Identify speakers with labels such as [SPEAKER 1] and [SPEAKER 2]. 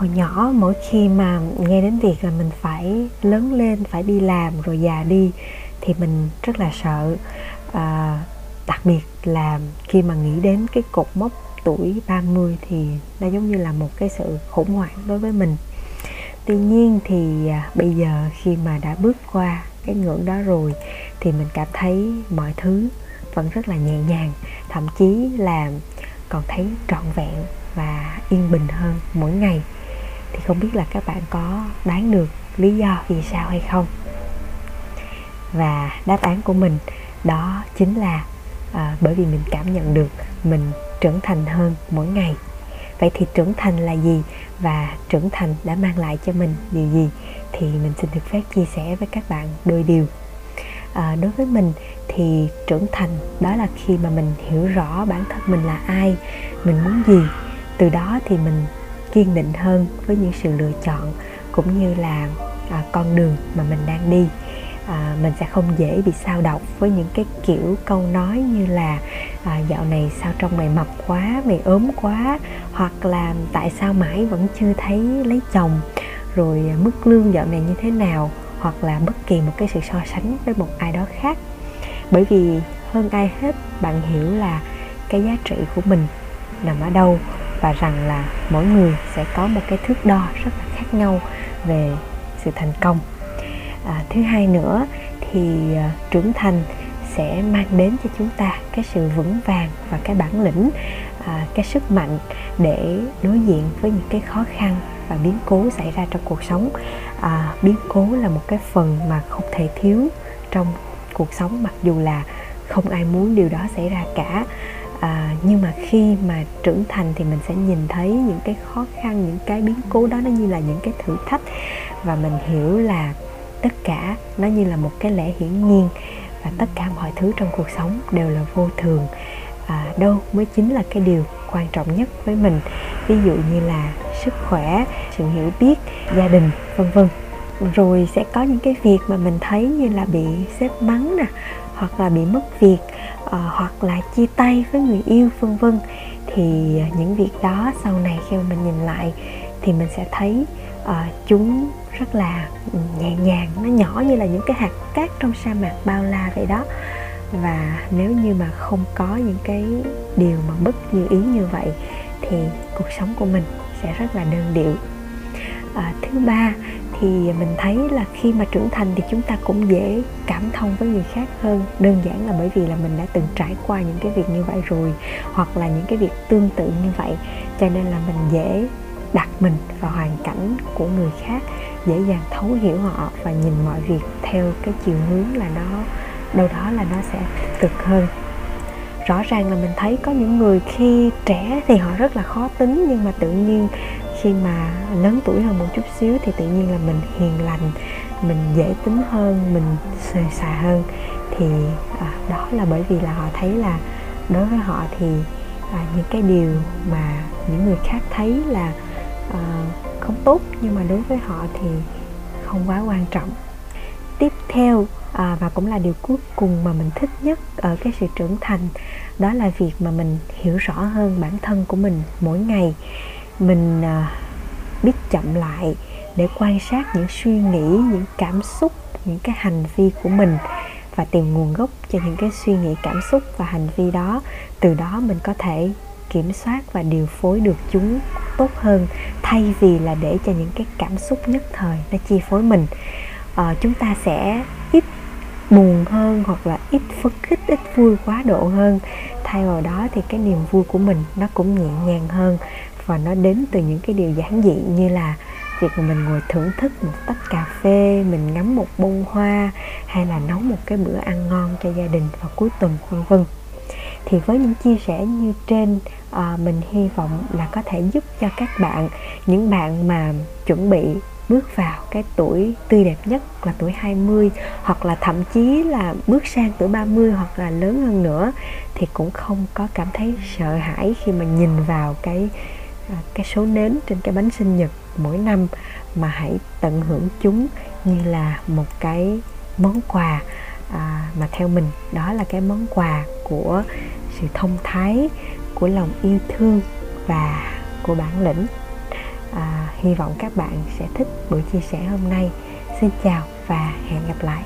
[SPEAKER 1] hồi nhỏ mỗi khi mà nghe đến việc là mình phải lớn lên phải đi làm rồi già đi thì mình rất là sợ. À, đặc biệt là khi mà nghĩ đến cái cột mốc tuổi 30 thì nó giống như là một cái sự khủng hoảng đối với mình. Tuy nhiên thì à, bây giờ khi mà đã bước qua cái ngưỡng đó rồi thì mình cảm thấy mọi thứ vẫn rất là nhẹ nhàng thậm chí là còn thấy trọn vẹn và yên bình hơn mỗi ngày thì không biết là các bạn có đoán được lý do vì sao hay không. Và đáp án của mình đó chính là à, bởi vì mình cảm nhận được mình trưởng thành hơn mỗi ngày. Vậy thì trưởng thành là gì và trưởng thành đã mang lại cho mình điều gì thì mình xin được phép chia sẻ với các bạn đôi điều. À, đối với mình thì trưởng thành đó là khi mà mình hiểu rõ bản thân mình là ai mình muốn gì. Từ đó thì mình kiên định hơn với những sự lựa chọn cũng như là à, con đường mà mình đang đi. À, mình sẽ không dễ bị sao độc với những cái kiểu câu nói như là à, dạo này sao trong mày mập quá mày ốm quá? hoặc là tại sao mãi vẫn chưa thấy lấy chồng? Rồi mức lương dạo này như thế nào? Hoặc là bất kỳ một cái sự so sánh với một ai đó khác. Bởi vì hơn ai hết bạn hiểu là cái giá trị của mình nằm ở đâu và rằng là mỗi người sẽ có một cái thước đo rất là khác nhau về sự thành công. À, thứ hai nữa thì à, trưởng thành sẽ mang đến cho chúng ta cái sự vững vàng và cái bản lĩnh à, cái sức mạnh để đối diện với những cái khó khăn và biến cố xảy ra trong cuộc sống. À, biến cố là một cái phần mà không thể thiếu trong cuộc sống mặc dù là không ai muốn điều đó xảy ra cả à, nhưng mà khi mà trưởng thành thì mình sẽ nhìn thấy những cái khó khăn những cái biến cố đó nó như là những cái thử thách. Và mình hiểu là tất cả nó như là một cái lẽ hiển nhiên và tất cả mọi thứ trong cuộc sống đều là vô thường. À, đâu mới chính là cái điều quan trọng nhất với mình. Ví dụ như là sức khỏe sự hiểu biết gia đình vân vân. Rồi sẽ có những cái việc mà mình thấy như là bị sếp mắng nè hoặc là bị mất việc. Ờ, hoặc là chia tay với người yêu vân vân. Thì ờ, những việc đó sau này khi mà mình nhìn lại thì mình sẽ thấy uh, chúng rất là ừ, nhẹ nhàng nó nhỏ như là những cái hạt cát trong sa mạc bao la vậy đó. Và nếu như mà không có những cái điều mà bất như ý như vậy thì cuộc sống của mình sẽ rất là đơn điệu. À, thứ ba thì mình thấy là khi mà trưởng thành thì chúng ta cũng dễ cảm thông với người khác hơn. Đơn giản là bởi vì là mình đã từng trải qua những cái việc như vậy rồi, hoặc là những cái việc tương tự như vậy. Cho nên là mình dễ đặt mình vào hoàn cảnh của người khác, dễ dàng thấu hiểu họ và nhìn mọi việc theo cái chiều hướng là nó, đâu đó là nó sẽ cực hơn. Rõ ràng là mình thấy có những người khi trẻ thì họ rất là khó tính, nhưng mà tự nhiên khi mà lớn tuổi hơn một chút xíu thì tự nhiên là mình hiền lành mình dễ tính hơn mình xề xà hơn. Thì à, đó là bởi vì là họ thấy là đối với họ thì à, những cái điều mà những người khác thấy là à, không tốt nhưng mà đối với họ thì không quá quan trọng. Tiếp theo à, và cũng là điều cuối cùng mà mình thích nhất ở cái sự trưởng thành đó là việc mà mình hiểu rõ hơn bản thân của mình mỗi ngày mình à, biết chậm lại để quan sát những suy nghĩ những cảm xúc những cái hành vi của mình và tìm nguồn gốc cho những cái suy nghĩ cảm xúc và hành vi đó. Từ đó mình có thể kiểm soát và điều phối được chúng tốt hơn thay vì là để cho những cái cảm xúc nhất thời nó chi phối mình. À, chúng ta sẽ ít buồn hơn hoặc là ít phấn khích ít vui quá độ hơn. Thay vào đó thì cái niềm vui của mình nó cũng nhẹ nhàng hơn và nó đến từ những cái điều giản dị như là việc mà mình ngồi thưởng thức một tách cà phê mình ngắm một bông hoa hay là nấu một cái bữa ăn ngon cho gia đình vào cuối tuần vân vân. Thì với những chia sẻ như trên à, mình hy vọng là có thể giúp cho các bạn những bạn mà chuẩn bị bước vào cái tuổi tươi đẹp nhất là tuổi 20 hoặc là thậm chí là bước sang tuổi 30 hoặc là lớn hơn nữa thì cũng không có cảm thấy sợ hãi khi mà nhìn vào cái À, cái số nến trên cái bánh sinh nhật mỗi năm mà hãy tận hưởng chúng như là một cái món quà à, mà theo mình đó là cái món quà của sự thông thái của lòng yêu thương và của bản lĩnh. À, hy vọng các bạn sẽ thích buổi chia sẻ hôm nay. Xin chào và hẹn gặp lại.